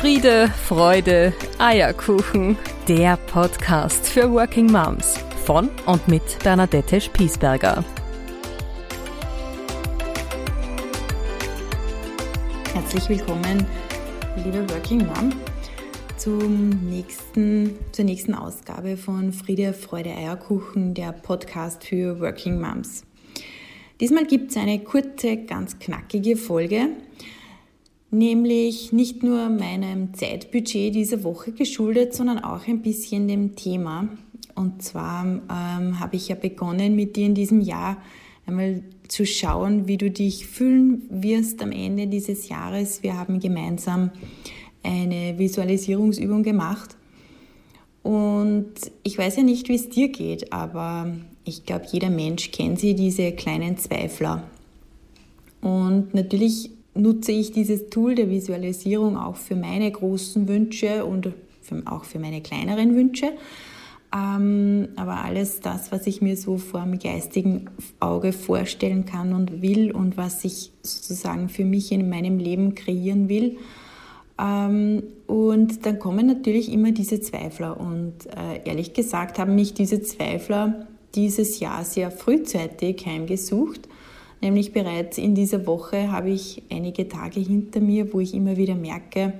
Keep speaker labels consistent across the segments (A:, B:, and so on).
A: Friede, Freude, Eierkuchen. Der Podcast für Working Moms von und mit Bernadette Spiesberger.
B: Herzlich willkommen, liebe Working Mom, zum nächsten, zur nächsten Ausgabe von Friede, Freude, Eierkuchen, der Podcast für Working Moms. Diesmal gibt es eine kurze, ganz knackige Folge nämlich nicht nur meinem Zeitbudget dieser Woche geschuldet, sondern auch ein bisschen dem Thema. Und zwar ähm, habe ich ja begonnen mit dir in diesem Jahr einmal zu schauen, wie du dich fühlen wirst am Ende dieses Jahres. Wir haben gemeinsam eine Visualisierungsübung gemacht. Und ich weiß ja nicht, wie es dir geht, aber ich glaube, jeder Mensch kennt sie, diese kleinen Zweifler. Und natürlich nutze ich dieses Tool der Visualisierung auch für meine großen Wünsche und für, auch für meine kleineren Wünsche. Ähm, aber alles das, was ich mir so vor dem geistigen Auge vorstellen kann und will und was ich sozusagen für mich in meinem Leben kreieren will. Ähm, und dann kommen natürlich immer diese Zweifler. Und äh, ehrlich gesagt haben mich diese Zweifler dieses Jahr sehr frühzeitig heimgesucht Nämlich bereits in dieser Woche habe ich einige Tage hinter mir, wo ich immer wieder merke,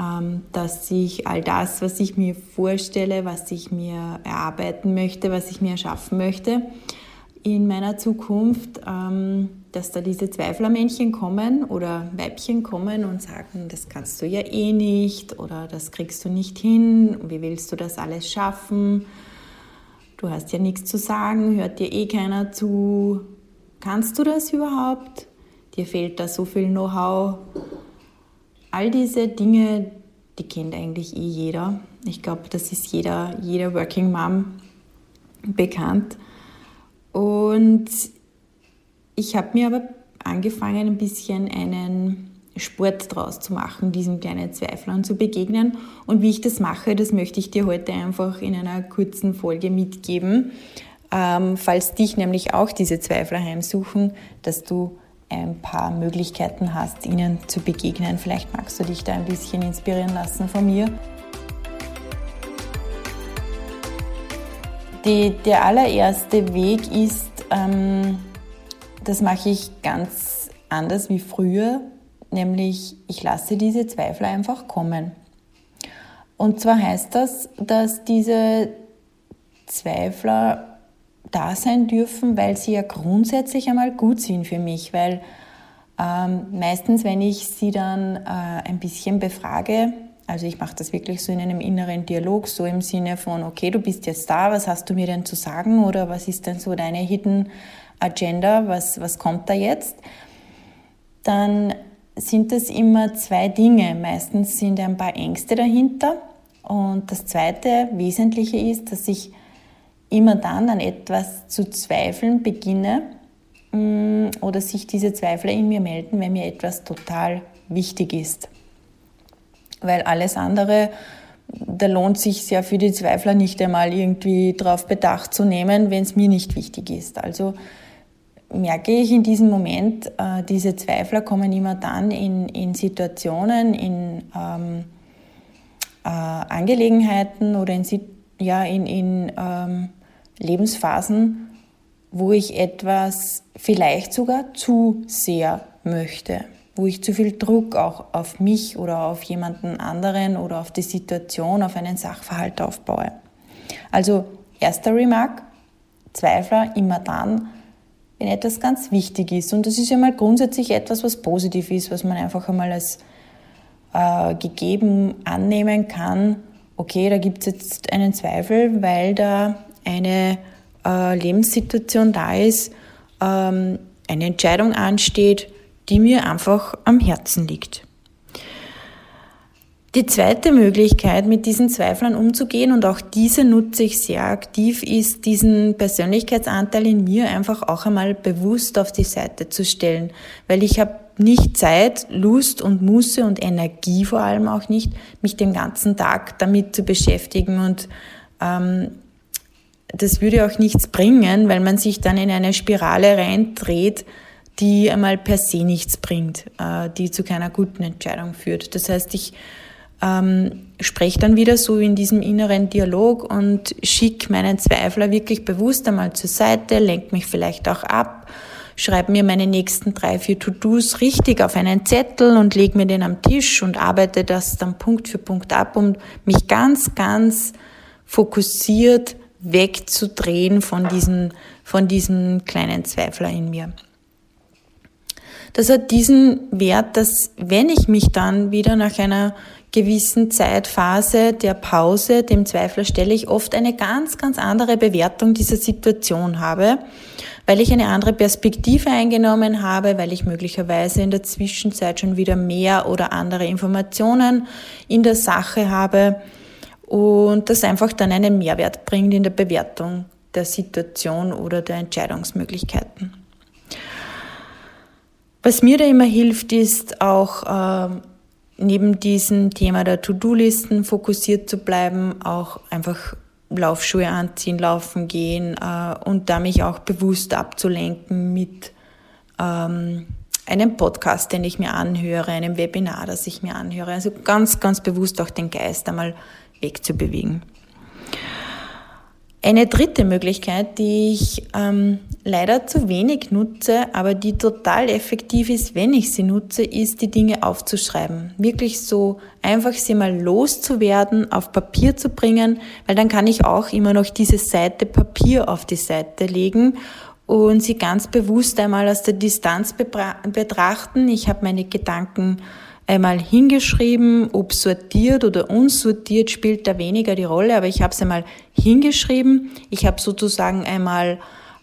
B: ähm, dass ich all das, was ich mir vorstelle, was ich mir erarbeiten möchte, was ich mir erschaffen möchte, in meiner Zukunft, ähm, dass da diese Zweiflermännchen kommen oder Weibchen kommen und sagen, das kannst du ja eh nicht oder das kriegst du nicht hin, wie willst du das alles schaffen? Du hast ja nichts zu sagen, hört dir eh keiner zu, Kannst du das überhaupt? Dir fehlt da so viel Know-how. All diese Dinge, die kennt eigentlich eh jeder. Ich glaube, das ist jeder, jeder Working Mom bekannt. Und ich habe mir aber angefangen, ein bisschen einen Sport draus zu machen, diesen kleinen Zweiflern zu begegnen. Und wie ich das mache, das möchte ich dir heute einfach in einer kurzen Folge mitgeben ähm, falls dich nämlich auch diese Zweifler heimsuchen, dass du ein paar Möglichkeiten hast, ihnen zu begegnen. Vielleicht magst du dich da ein bisschen inspirieren lassen von mir. Die, der allererste Weg ist, ähm, das mache ich ganz anders wie früher, nämlich ich lasse diese Zweifler einfach kommen. Und zwar heißt das, dass diese Zweifler da sein dürfen, weil sie ja grundsätzlich einmal gut sind für mich, weil ähm, meistens, wenn ich sie dann äh, ein bisschen befrage, also ich mache das wirklich so in einem inneren Dialog, so im Sinne von, okay, du bist jetzt da, was hast du mir denn zu sagen oder was ist denn so deine Hidden Agenda, was, was kommt da jetzt? Dann sind das immer zwei Dinge. Meistens sind ein paar Ängste dahinter. Und das zweite Wesentliche ist, dass ich immer dann an etwas zu zweifeln beginne mm, oder sich diese Zweifler in mir melden, wenn mir etwas total wichtig ist. Weil alles andere, da lohnt sich ja für die Zweifler nicht einmal irgendwie darauf bedacht zu nehmen, wenn es mir nicht wichtig ist. Also merke ich in diesem Moment, äh, diese Zweifler kommen immer dann in, in Situationen, in ähm, äh, Angelegenheiten oder in, ja, in, in ähm, Lebensphasen, wo ich etwas vielleicht sogar zu sehr möchte, wo ich zu viel Druck auch auf mich oder auf jemanden anderen oder auf die Situation, auf einen Sachverhalt aufbaue. Also erster Remark, Zweifler immer dann, wenn etwas ganz wichtig ist. Und das ist ja mal grundsätzlich etwas, was positiv ist, was man einfach einmal als äh, gegeben annehmen kann. Okay, da gibt es jetzt einen Zweifel, weil da eine äh, Lebenssituation da ist, ähm, eine Entscheidung ansteht, die mir einfach am Herzen liegt. Die zweite Möglichkeit, mit diesen Zweiflern umzugehen, und auch diese nutze ich sehr aktiv, ist, diesen Persönlichkeitsanteil in mir einfach auch einmal bewusst auf die Seite zu stellen. Weil ich habe nicht Zeit, Lust und Muße und Energie vor allem auch nicht, mich den ganzen Tag damit zu beschäftigen und ähm, das würde auch nichts bringen, weil man sich dann in eine Spirale reindreht, die einmal per se nichts bringt, äh, die zu keiner guten Entscheidung führt. Das heißt, ich ähm, spreche dann wieder so in diesem inneren Dialog und schicke meinen Zweifler wirklich bewusst einmal zur Seite, lenke mich vielleicht auch ab, schreibe mir meine nächsten drei, vier To-Dos richtig auf einen Zettel und lege mir den am Tisch und arbeite das dann Punkt für Punkt ab, um mich ganz, ganz fokussiert wegzudrehen von diesem, von diesem kleinen Zweifler in mir. Das hat diesen Wert, dass wenn ich mich dann wieder nach einer gewissen Zeitphase der Pause, dem Zweifler, stelle ich oft eine ganz, ganz andere Bewertung dieser Situation habe, weil ich eine andere Perspektive eingenommen habe, weil ich möglicherweise in der Zwischenzeit schon wieder mehr oder andere Informationen in der Sache habe und das einfach dann einen Mehrwert bringt in der Bewertung der Situation oder der Entscheidungsmöglichkeiten. Was mir da immer hilft, ist auch äh, neben diesem Thema der To-Do-Listen fokussiert zu bleiben, auch einfach Laufschuhe anziehen, laufen gehen äh, und da mich auch bewusst abzulenken mit ähm, einem Podcast, den ich mir anhöre, einem Webinar, das ich mir anhöre. Also ganz, ganz bewusst auch den Geist einmal wegzubewegen. Eine dritte Möglichkeit, die ich ähm, leider zu wenig nutze, aber die total effektiv ist, wenn ich sie nutze, ist die Dinge aufzuschreiben. Wirklich so einfach sie mal loszuwerden, auf Papier zu bringen, weil dann kann ich auch immer noch diese Seite Papier auf die Seite legen und sie ganz bewusst einmal aus der Distanz betrachten. Ich habe meine Gedanken einmal hingeschrieben, ob sortiert oder unsortiert spielt da weniger die Rolle, aber ich habe es einmal hingeschrieben. Ich habe sozusagen einmal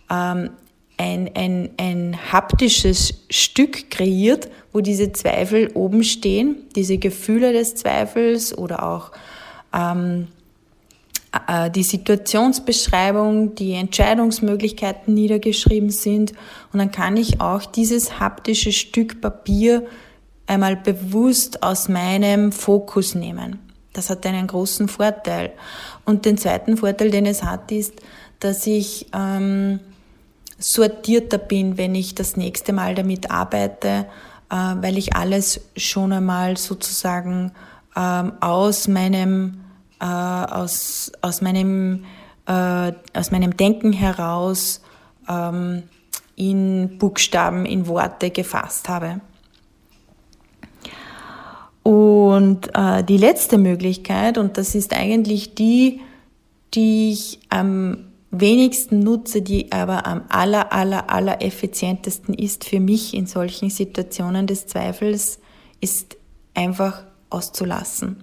B: ähm, ein, ein, ein haptisches Stück kreiert, wo diese Zweifel oben stehen, diese Gefühle des Zweifels oder auch ähm, äh, die Situationsbeschreibung, die Entscheidungsmöglichkeiten niedergeschrieben sind. Und dann kann ich auch dieses haptische Stück Papier einmal bewusst aus meinem Fokus nehmen. Das hat einen großen Vorteil. Und den zweiten Vorteil, den es hat, ist, dass ich ähm, sortierter bin, wenn ich das nächste Mal damit arbeite, äh, weil ich alles schon einmal sozusagen ähm, aus meinem äh, aus, aus meinem äh, aus meinem Denken heraus ähm, in Buchstaben, in Worte gefasst habe. Und äh, die letzte Möglichkeit, und das ist eigentlich die, die ich am wenigsten nutze, die aber am aller, aller, aller effizientesten ist für mich in solchen Situationen des Zweifels, ist einfach auszulassen.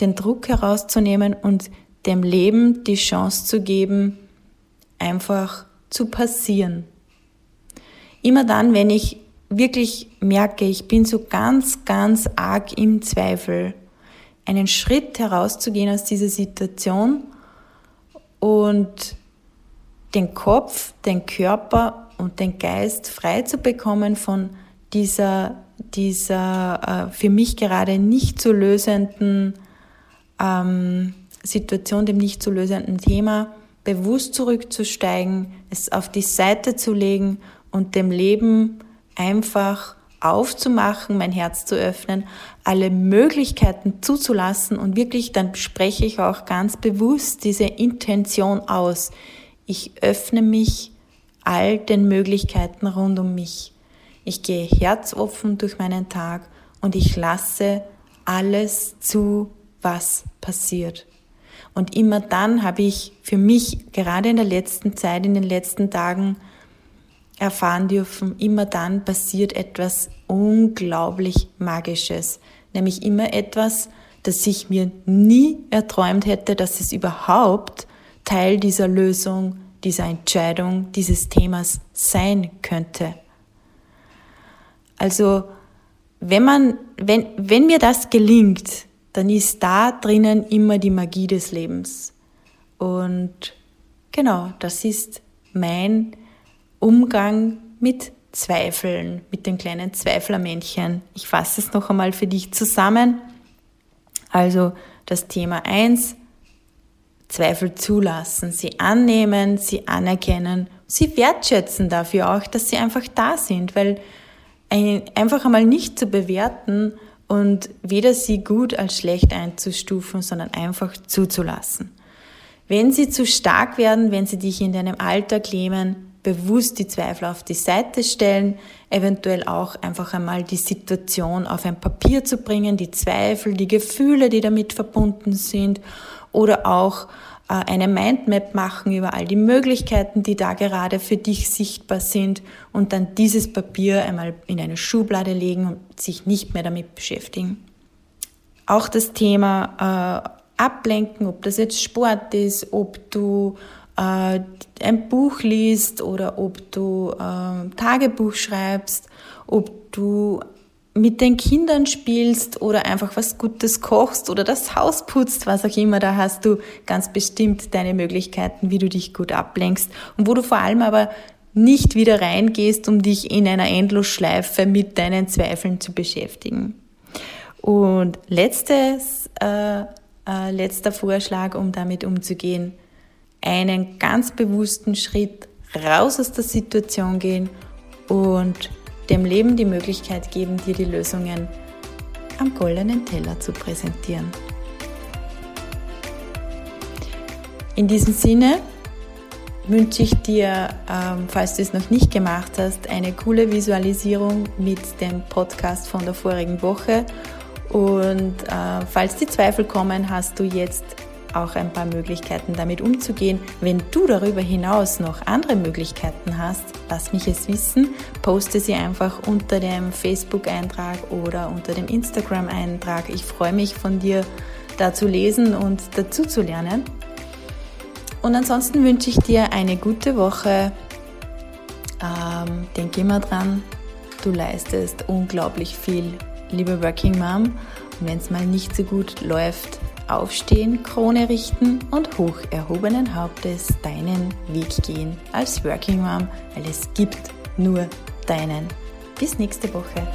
B: Den Druck herauszunehmen und dem Leben die Chance zu geben, einfach zu passieren. Immer dann, wenn ich wirklich merke, ich bin so ganz, ganz arg im Zweifel, einen Schritt herauszugehen aus dieser Situation und den Kopf, den Körper und den Geist frei zu bekommen von dieser, dieser äh, für mich gerade nicht zu lösenden ähm, Situation, dem nicht zu lösenden Thema, bewusst zurückzusteigen, es auf die Seite zu legen und dem Leben einfach aufzumachen, mein Herz zu öffnen, alle Möglichkeiten zuzulassen und wirklich, dann spreche ich auch ganz bewusst diese Intention aus. Ich öffne mich all den Möglichkeiten rund um mich. Ich gehe herzoffen durch meinen Tag und ich lasse alles zu, was passiert. Und immer dann habe ich für mich gerade in der letzten Zeit, in den letzten Tagen, erfahren dürfen, immer dann passiert etwas unglaublich Magisches. Nämlich immer etwas, das ich mir nie erträumt hätte, dass es überhaupt Teil dieser Lösung, dieser Entscheidung, dieses Themas sein könnte. Also, wenn man, wenn, wenn mir das gelingt, dann ist da drinnen immer die Magie des Lebens. Und genau, das ist mein Umgang mit Zweifeln, mit den kleinen Zweiflermännchen. Ich fasse es noch einmal für dich zusammen. Also das Thema 1, Zweifel zulassen, sie annehmen, sie anerkennen sie wertschätzen dafür auch, dass sie einfach da sind, weil einfach einmal nicht zu bewerten und weder sie gut als schlecht einzustufen, sondern einfach zuzulassen. Wenn sie zu stark werden, wenn sie dich in deinem Alltag lähmen, bewusst die Zweifel auf die Seite stellen, eventuell auch einfach einmal die Situation auf ein Papier zu bringen, die Zweifel, die Gefühle, die damit verbunden sind oder auch äh, eine Mindmap machen über all die Möglichkeiten, die da gerade für dich sichtbar sind und dann dieses Papier einmal in eine Schublade legen und sich nicht mehr damit beschäftigen. Auch das Thema äh, Ablenken, ob das jetzt Sport ist, ob du äh, ein Buch liest oder ob du äh, Tagebuch schreibst, ob du mit den Kindern spielst oder einfach was Gutes kochst oder das Haus putzt, was auch immer, da hast du ganz bestimmt deine Möglichkeiten, wie du dich gut ablenkst und wo du vor allem aber nicht wieder reingehst, um dich in einer Endlosschleife mit deinen Zweifeln zu beschäftigen. Und letztes, äh, äh, letzter Vorschlag, um damit umzugehen, einen ganz bewussten Schritt raus aus der Situation gehen und dem Leben die Möglichkeit geben, dir die Lösungen am goldenen Teller zu präsentieren. In diesem Sinne wünsche ich dir, ähm, falls du es noch nicht gemacht hast, eine coole Visualisierung mit dem Podcast von der vorigen Woche. Und äh, falls die Zweifel kommen, hast du jetzt auch ein paar Möglichkeiten damit umzugehen. Wenn du darüber hinaus noch andere Möglichkeiten hast, lass mich es wissen. Poste sie einfach unter dem Facebook-Eintrag oder unter dem Instagram-Eintrag. Ich freue mich von dir da zu lesen und dazu zu lernen. Und ansonsten wünsche ich dir eine gute Woche. Ähm, denk immer dran, du leistest unglaublich viel, liebe Working Mom. Und wenn es mal nicht so gut läuft, aufstehen, Krone richten und hoch erhobenen Hauptes deinen Weg gehen als Working Mom, weil es gibt nur deinen. Bis nächste Woche.